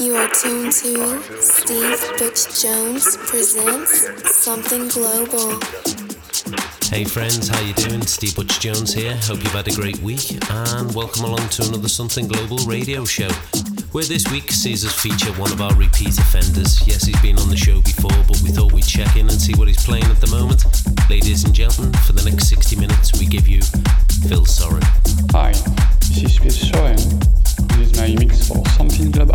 You are tuned to Steve Butch Jones presents Something Global. Hey friends, how you doing? Steve Butch Jones here. Hope you've had a great week and welcome along to another Something Global radio show. Where this week sees us feature one of our repeat offenders. Yes, he's been on the show before, but we thought we'd check in and see what he's playing at the moment. Ladies and gentlemen, for the next 60 minutes, we give you Phil Soren. Hi, this is Phil Soren. My mix for Something Global.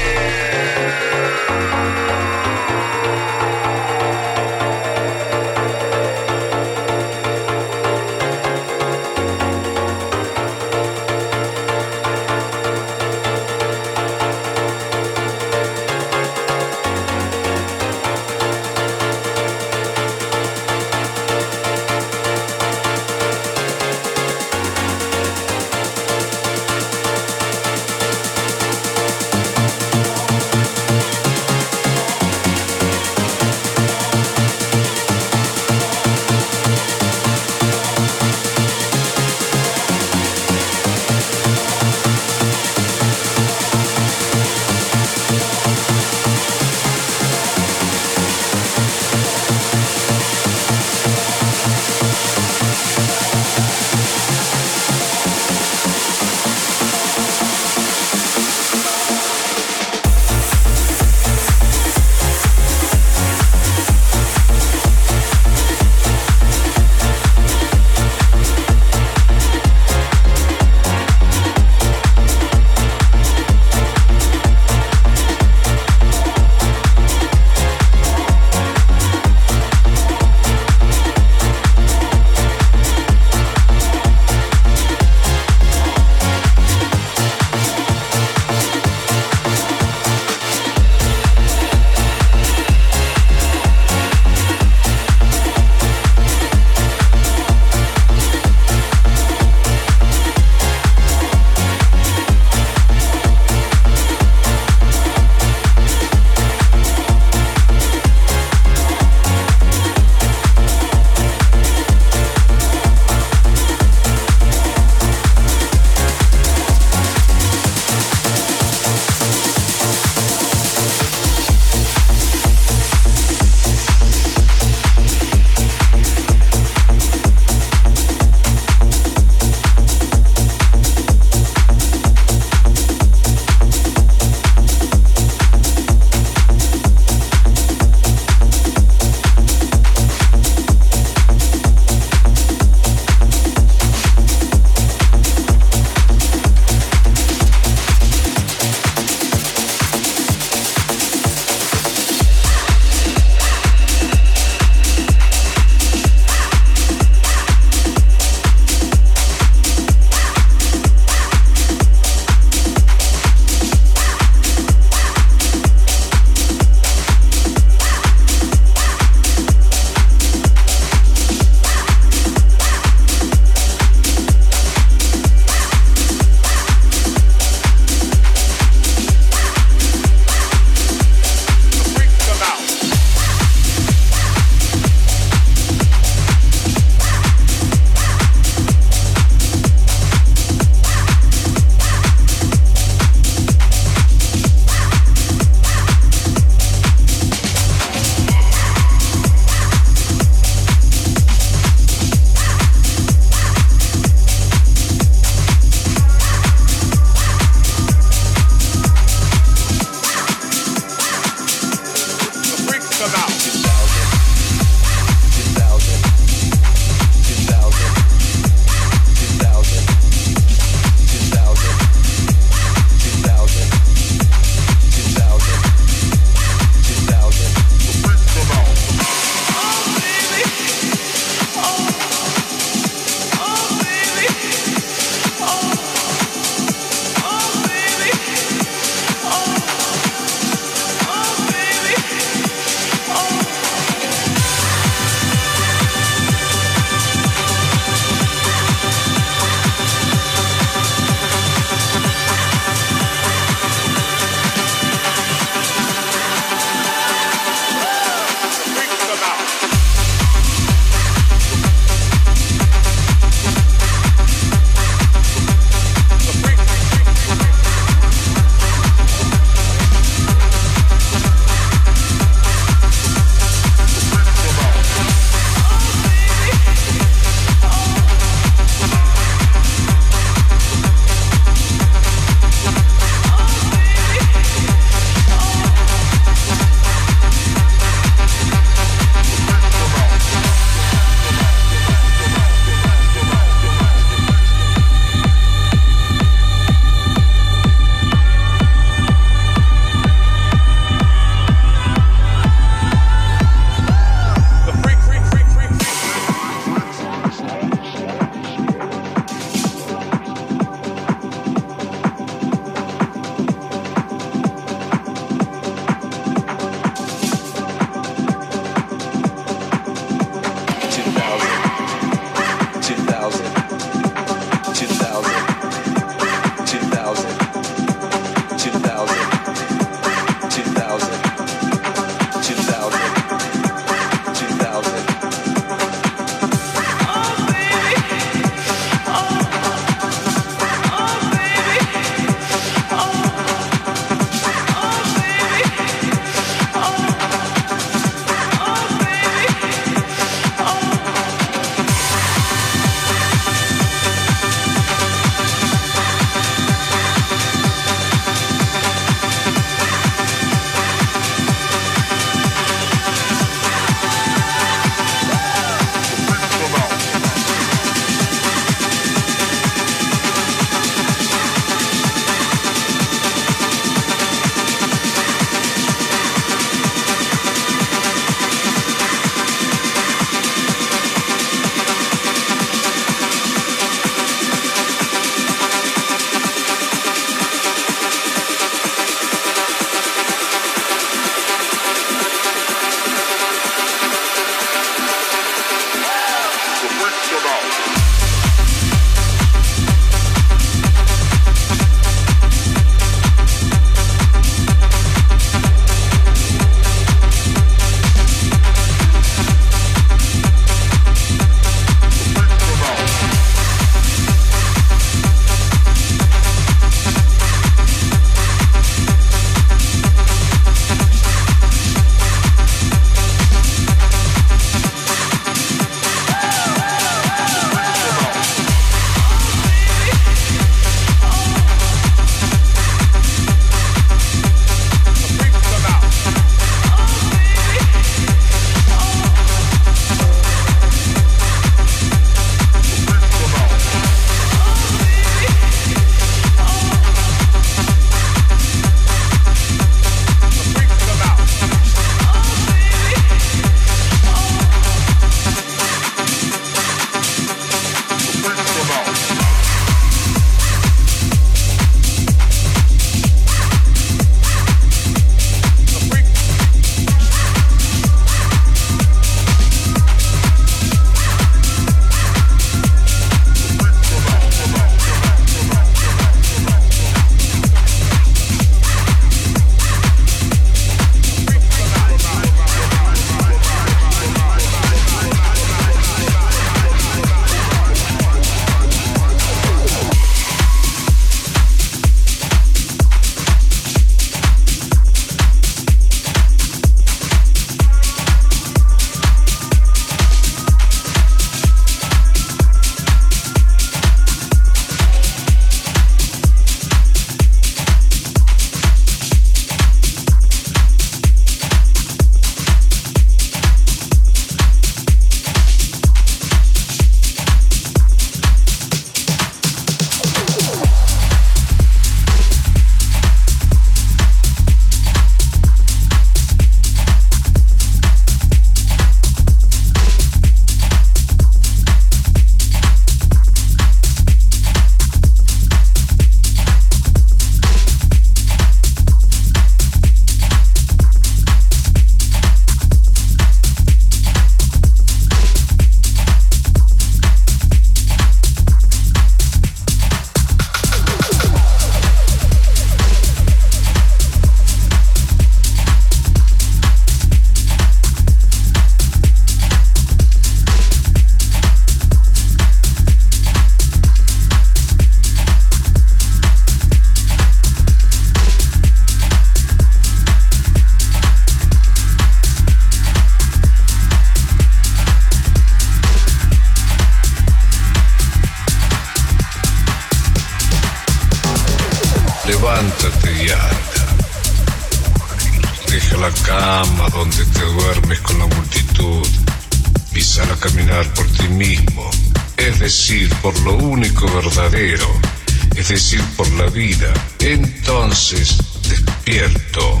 Entonces, despierto,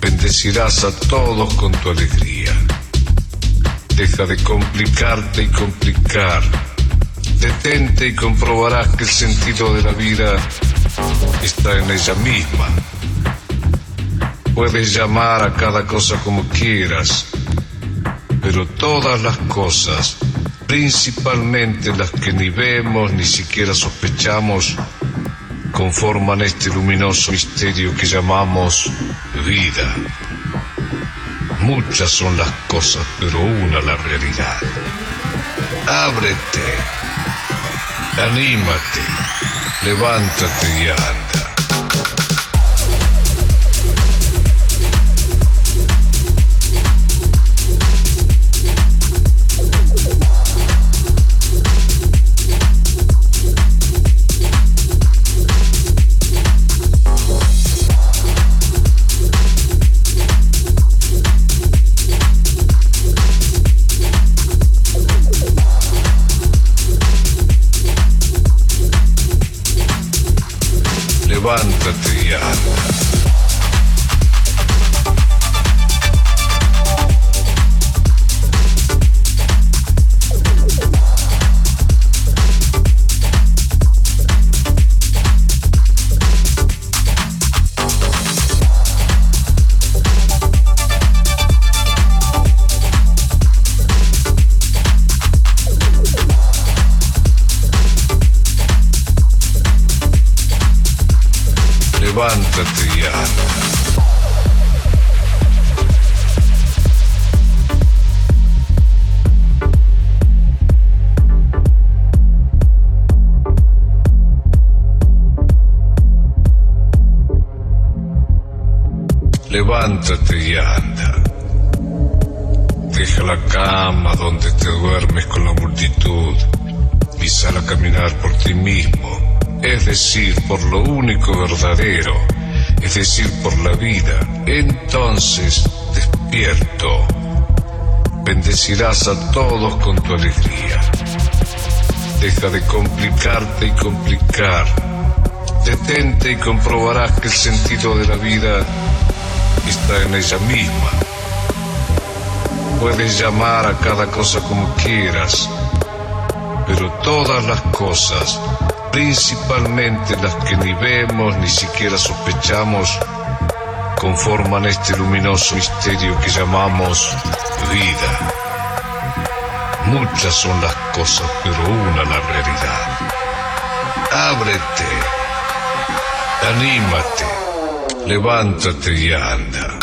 bendecirás a todos con tu alegría. Deja de complicarte y complicar. Detente y comprobarás que el sentido de la vida está en ella misma. Puedes llamar a cada cosa como quieras, pero todas las cosas, principalmente las que ni vemos ni siquiera sospechamos, conforman este luminoso misterio que llamamos vida. Muchas son las cosas, pero una la realidad. Ábrete, anímate, levántate y anda. Levántate y Levántate y anda. Deja la cama donde te duermes con la multitud y sal a caminar por ti mismo es decir, por lo único verdadero, es decir, por la vida, entonces despierto, bendecirás a todos con tu alegría. Deja de complicarte y complicar. Detente y comprobarás que el sentido de la vida está en ella misma. Puedes llamar a cada cosa como quieras, pero todas las cosas principalmente las que ni vemos ni siquiera sospechamos, conforman este luminoso misterio que llamamos vida. Muchas son las cosas, pero una la realidad. Ábrete, anímate, levántate y anda.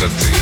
Levántate y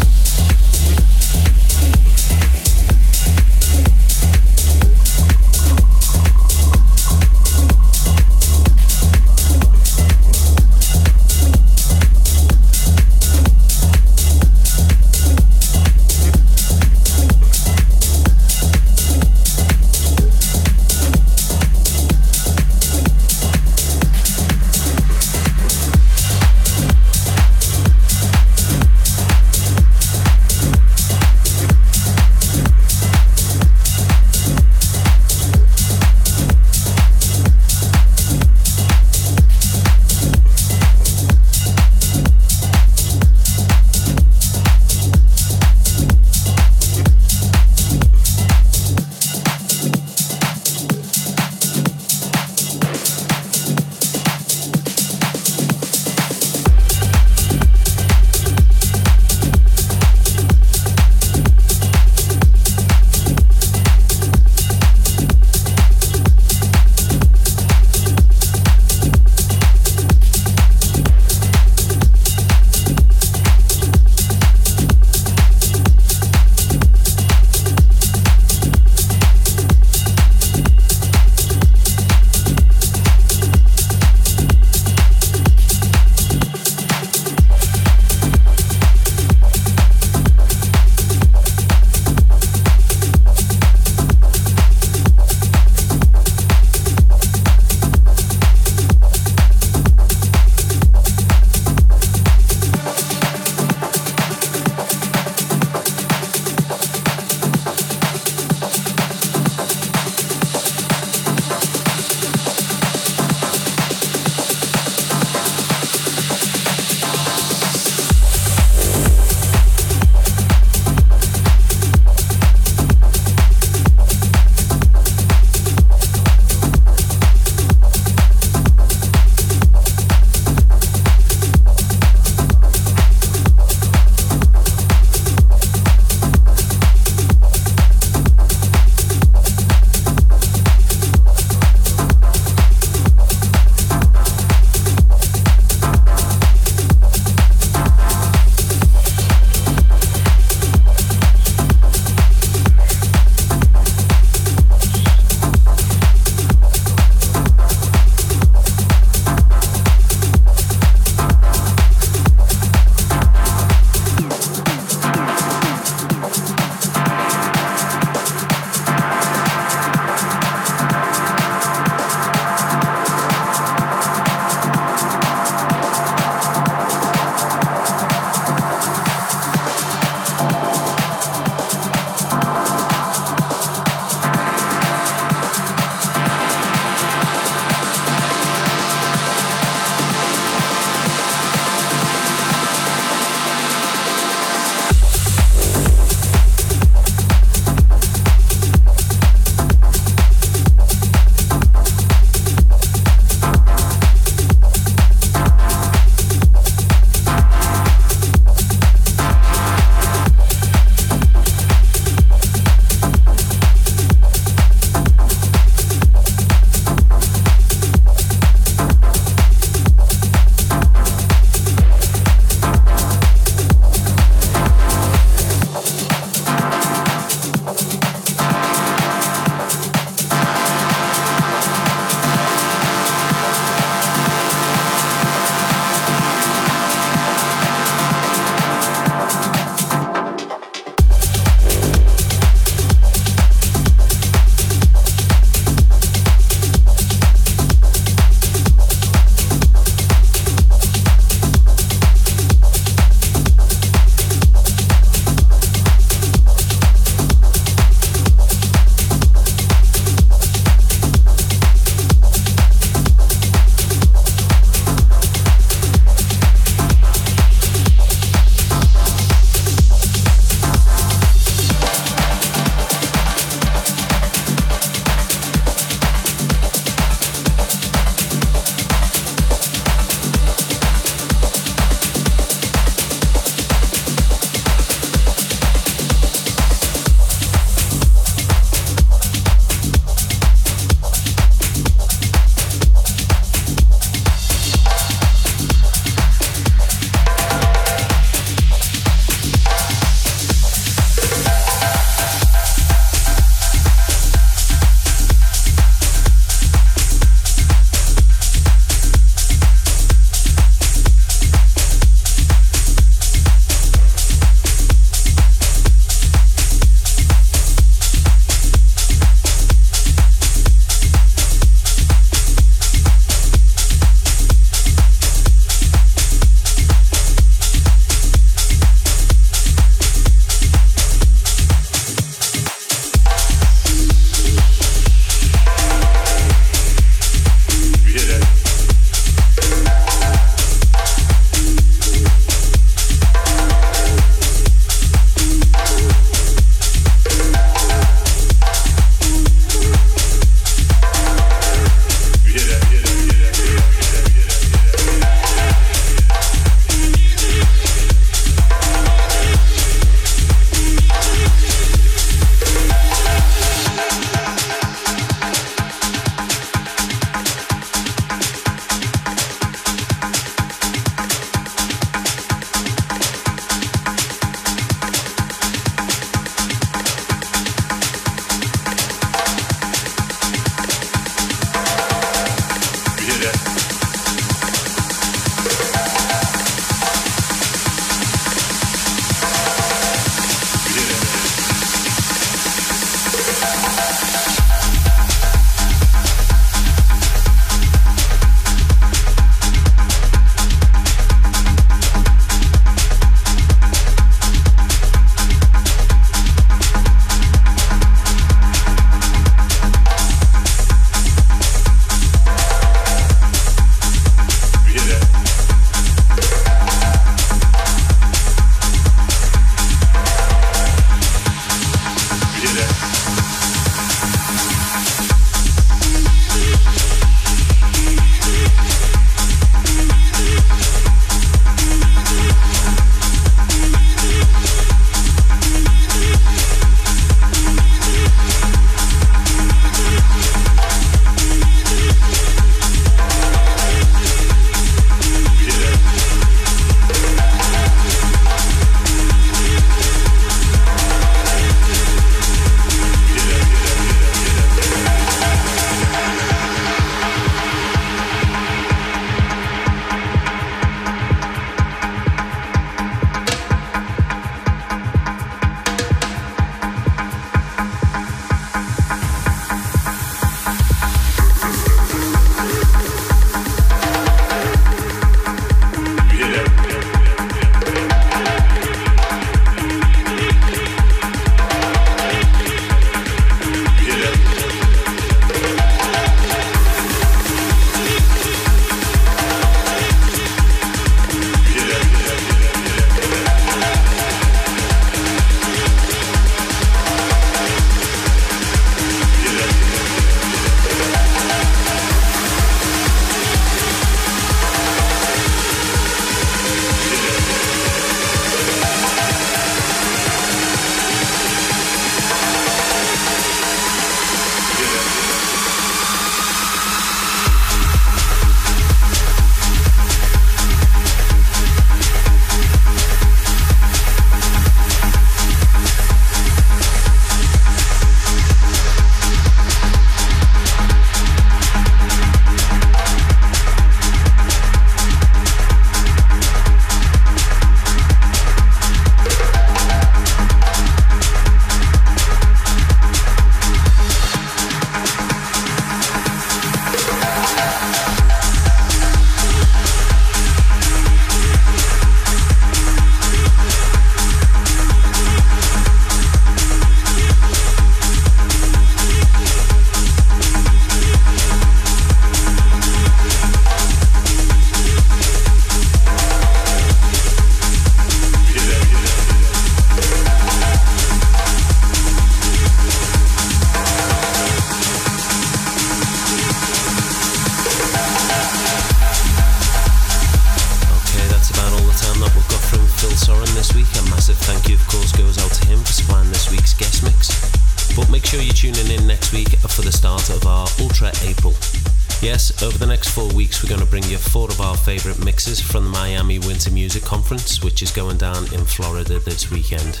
is going down in Florida this weekend.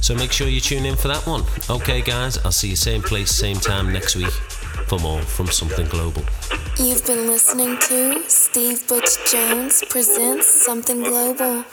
So make sure you tune in for that one. Okay, guys, I'll see you same place, same time next week for more from Something Global. You've been listening to Steve Butch Jones presents Something Global.